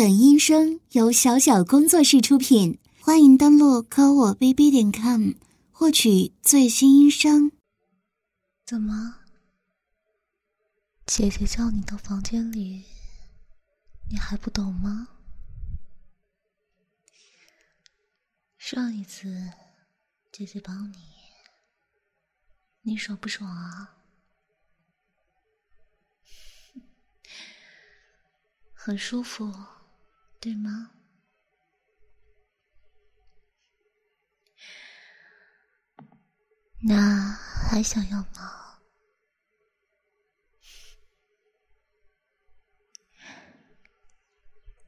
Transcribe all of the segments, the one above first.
本音声由小小工作室出品，欢迎登录科我 bb 点 com 获取最新音声。怎么，姐姐叫你到房间里，你还不懂吗？上一次姐姐帮你，你爽不爽啊？很舒服。对吗？那还想要吗？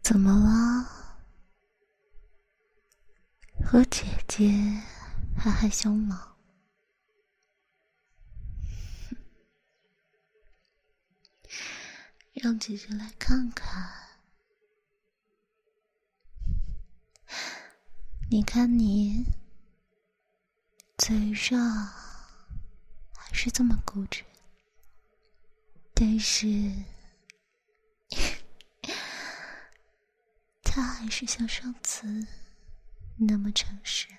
怎么了？和姐姐还害羞吗？让姐姐来看看。你看你嘴上还是这么固执，但是 他还是像上次那么诚实呢。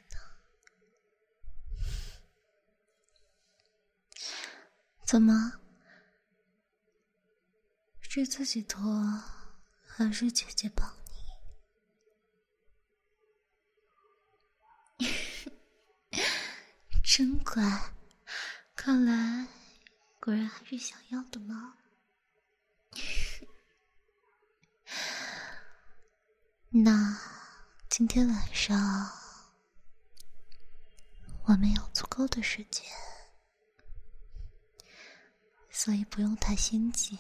怎么？是自己脱，还是姐姐帮？真乖，看来果然还是想要的吗？那今天晚上我们有足够的时间，所以不用太心急，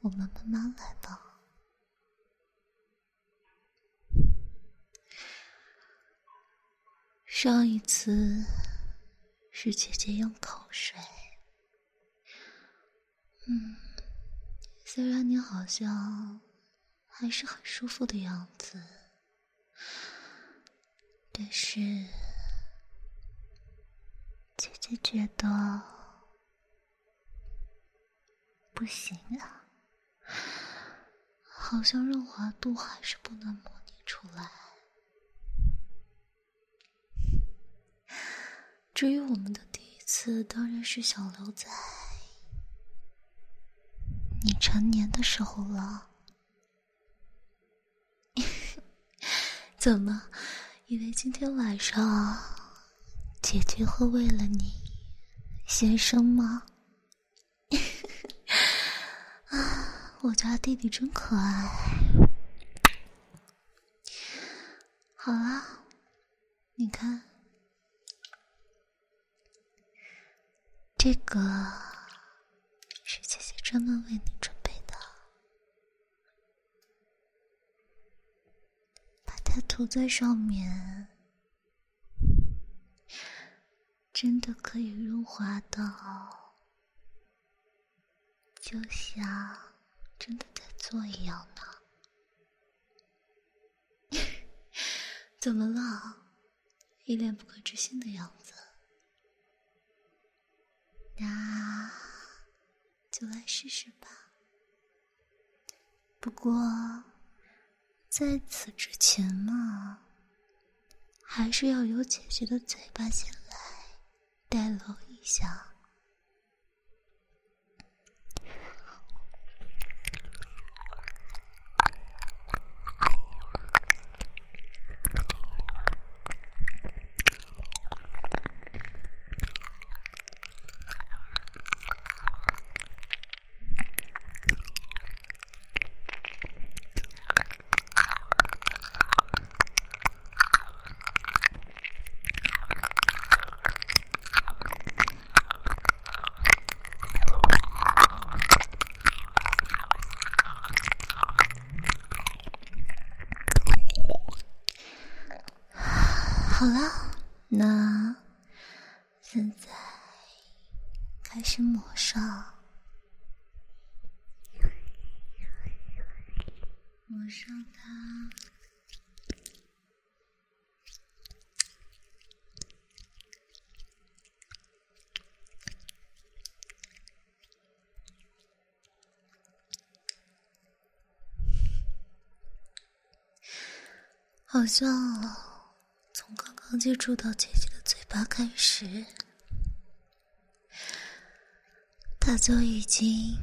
我们慢慢来吧。上一次。是姐姐用口水。嗯，虽然你好像还是很舒服的样子，但是姐姐觉得不行啊，好像润滑度还是不能模拟出来。至于我们的第一次，当然是想留在你成年的时候了。怎么？以为今天晚上姐姐会为了你先生吗？啊，我家弟弟真可爱。好啦，你看。这个是姐姐专门为你准备的，把它涂在上面，真的可以润滑到，就像真的在做一样呢。怎么了？一脸不可置信的样子。那就来试试吧。不过在此之前嘛，还是要由姐姐的嘴巴先来代劳一下。好了，那现在开始抹上，抹上它，好像。刚刚接触到姐姐的嘴巴开始，她就已经。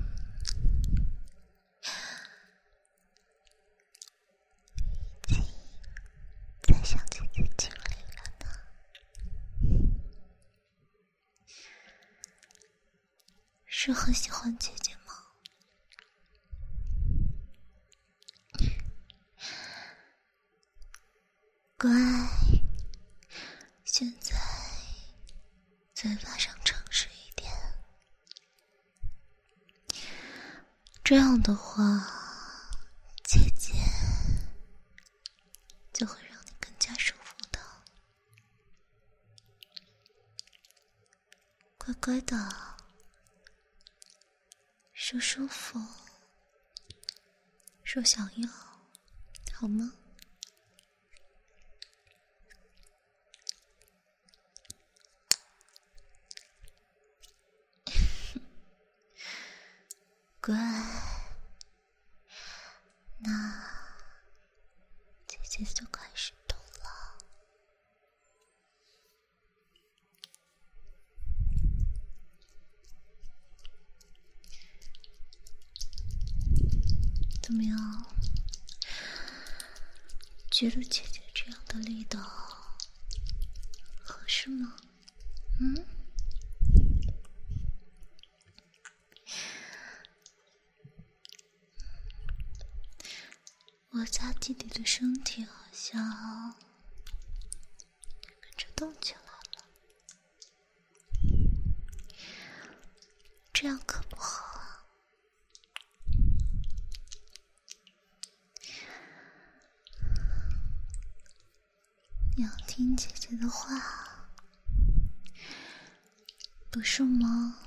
你好好吗？乖 要听姐姐的话。不是吗？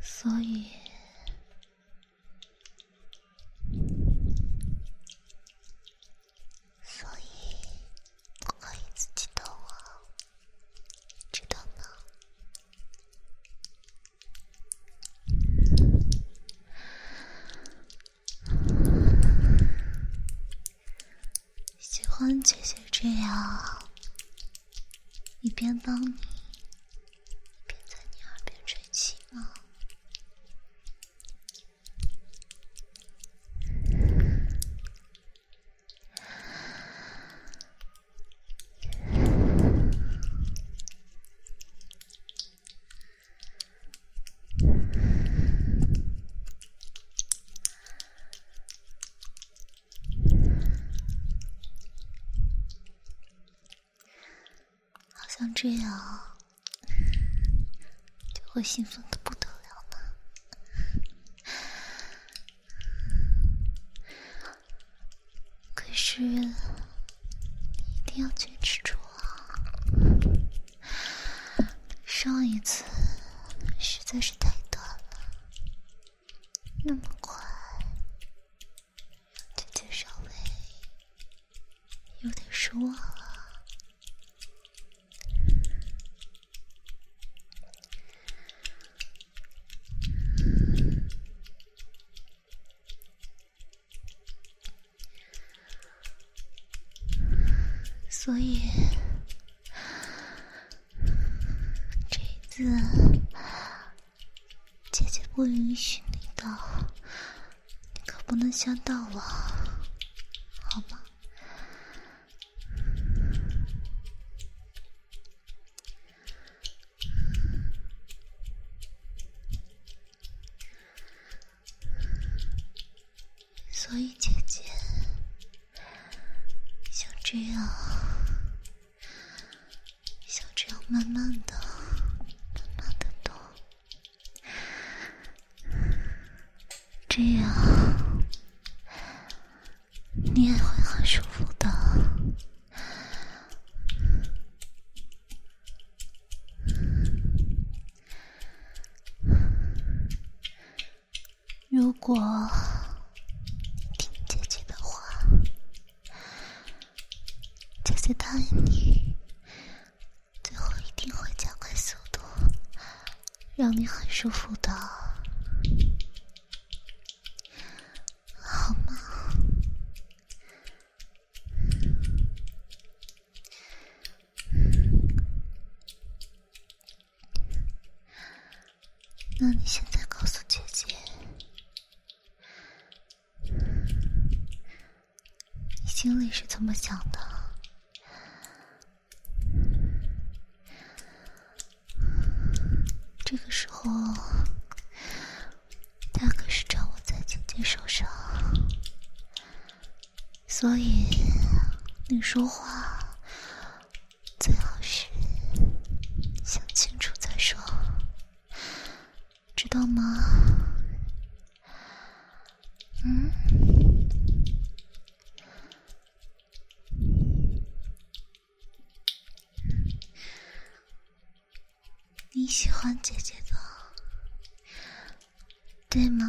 所以。这样就会兴奋的不不允许你倒你可不能瞎倒啊でも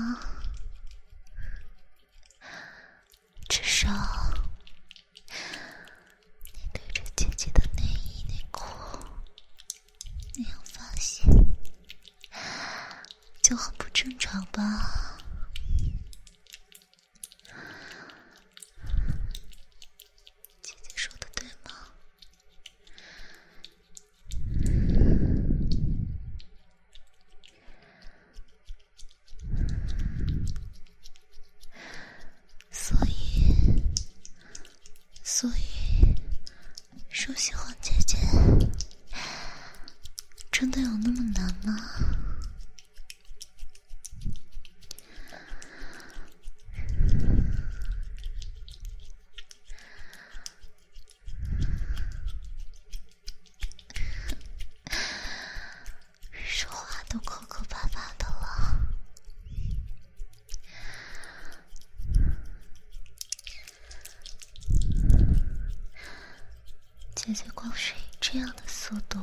姐姐光是以这样的速度。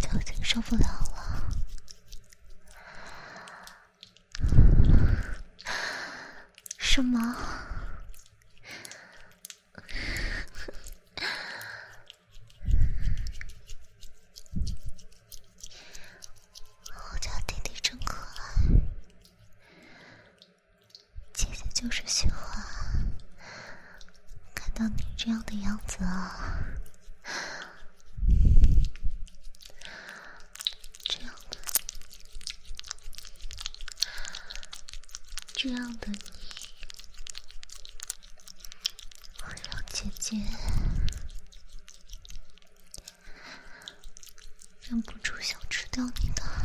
就已经受不了。要你的。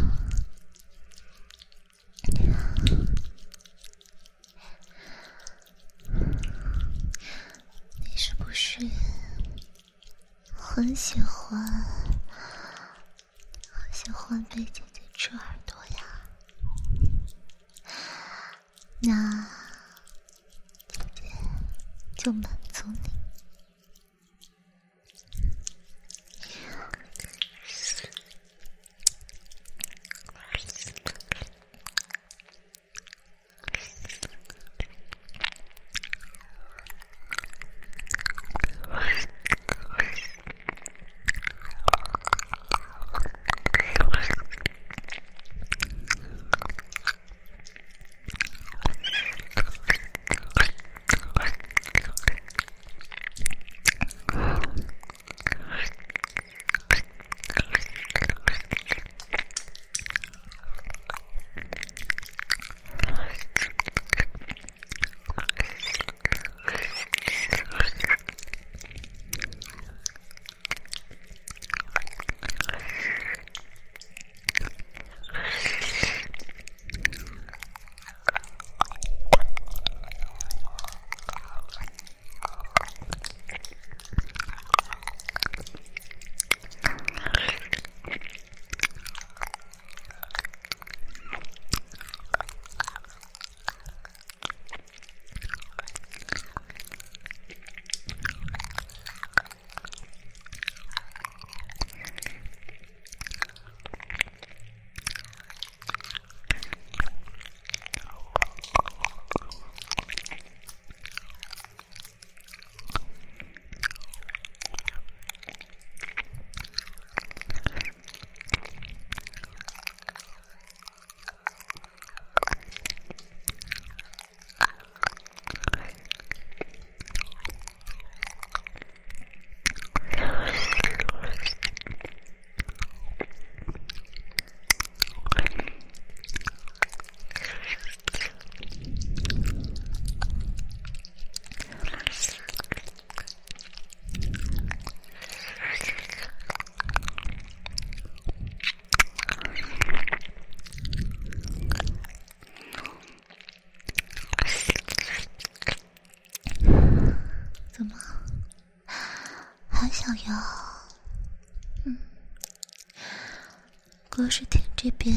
是舔这边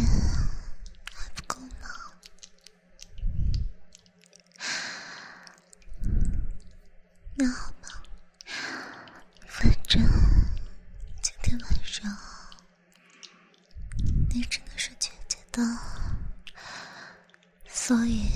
还不够吗？那好吧，反正今天晚上你只能是姐姐的，所以，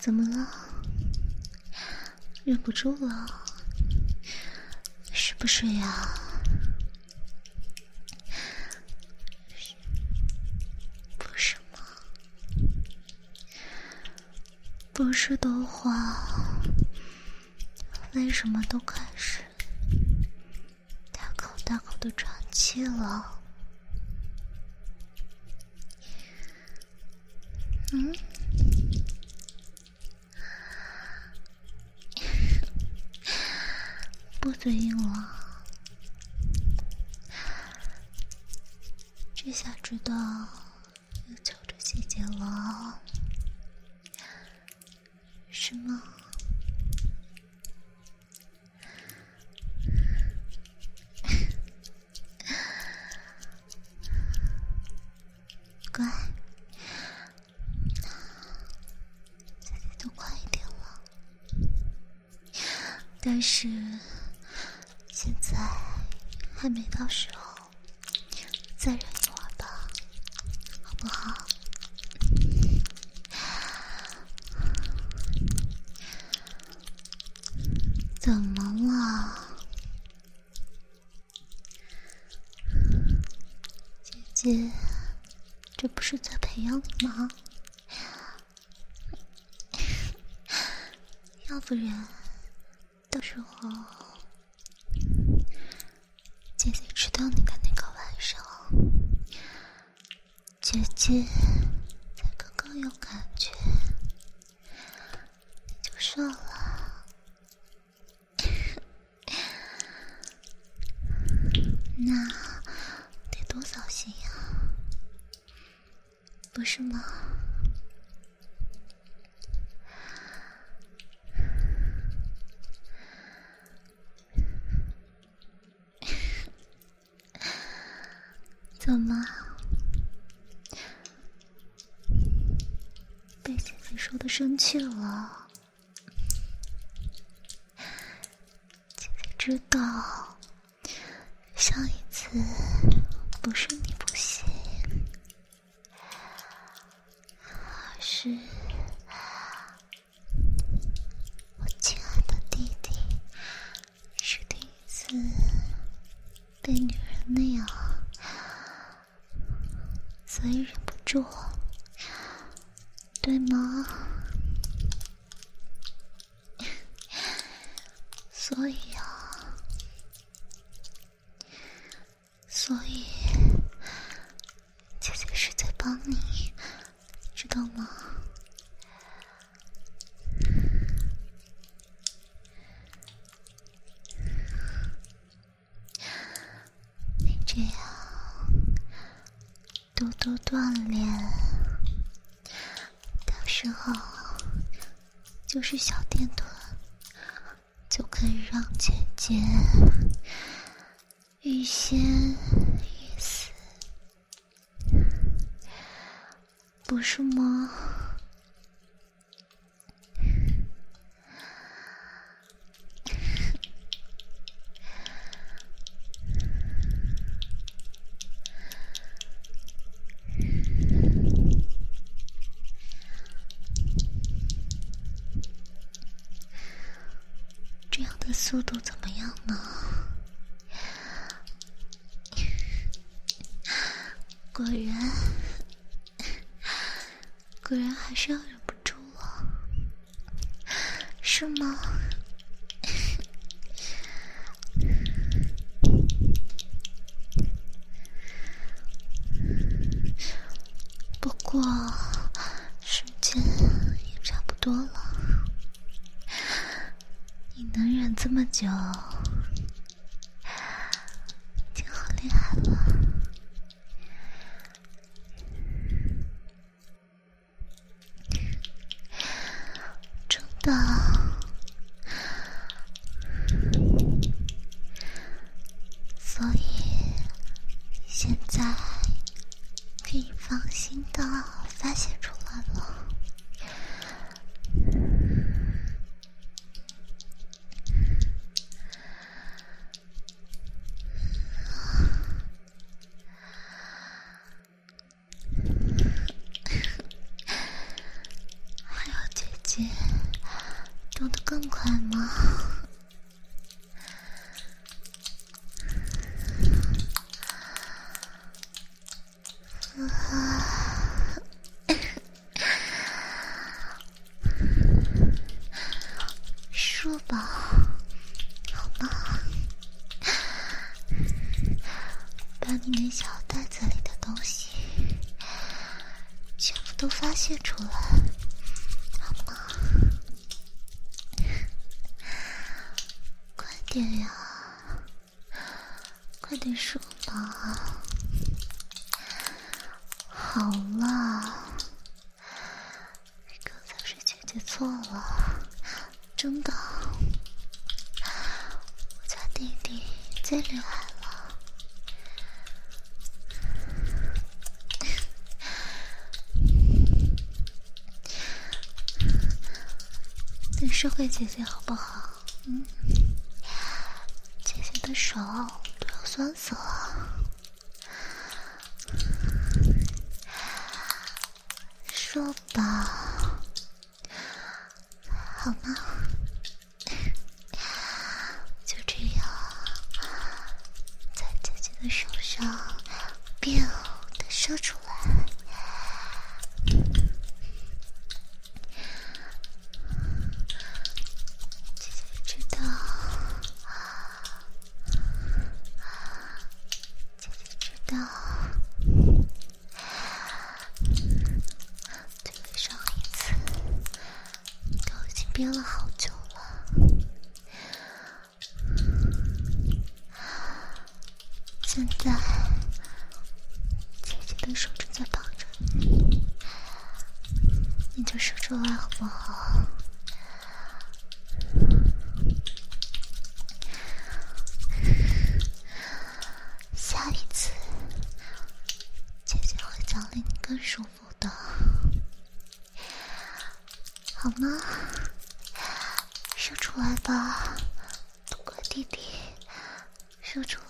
怎么了？忍不住了，是不是呀？不是吗？不是的话，为什么都开不嘴硬了。这下知道要求着细节了，是吗？乖，姐姐就快一点了。但是现在还没到时候，再忍一会儿吧，好不好？怎么了，姐姐？这不是在培养你吗？要不然，到时候姐姐知道你的那个晚上，姐姐才刚刚有感觉，你就射了，那得多扫兴呀！不是吗？速度怎么样呢？果然。果然还是要忍不住了，是吗？泄出来，好吗？快点呀，快点说吧。好了，刚才是姐姐错了，真的。我家弟弟最厉害。智慧姐姐，好不好？嗯，姐姐的手都要酸死了。说吧。舒服的好吗？说出来吧，乖弟弟，说出来。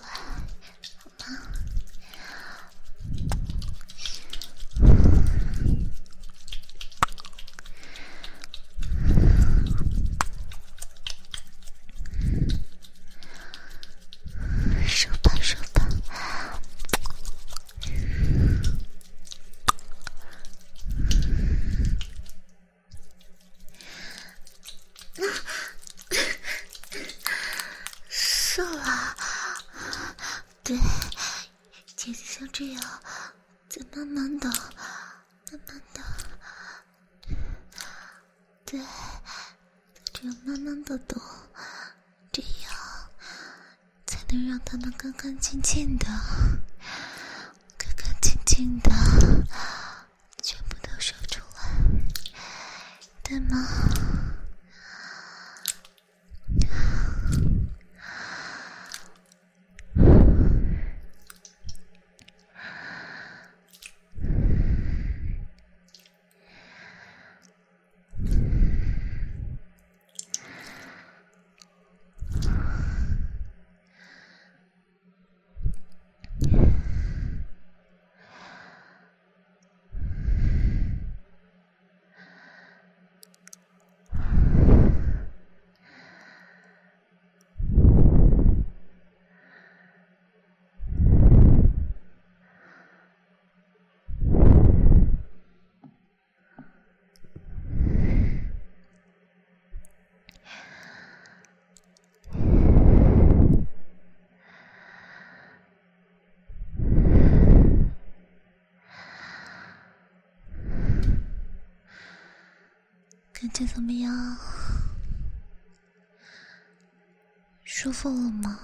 怎么样？舒服了吗？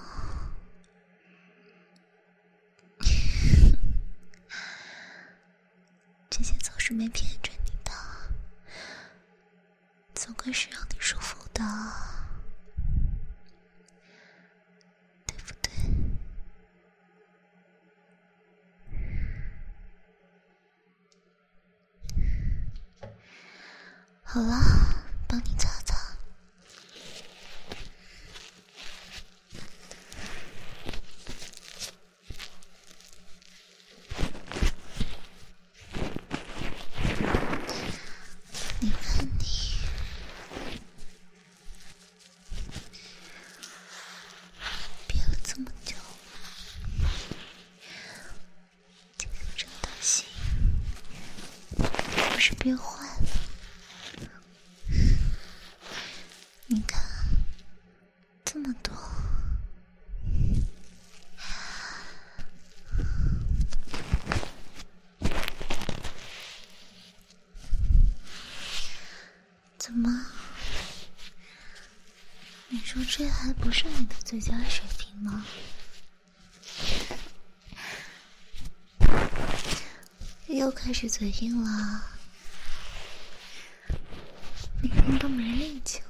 好了。你说这还不是你的最佳水平吗？又开始嘴硬了，明明都没力气。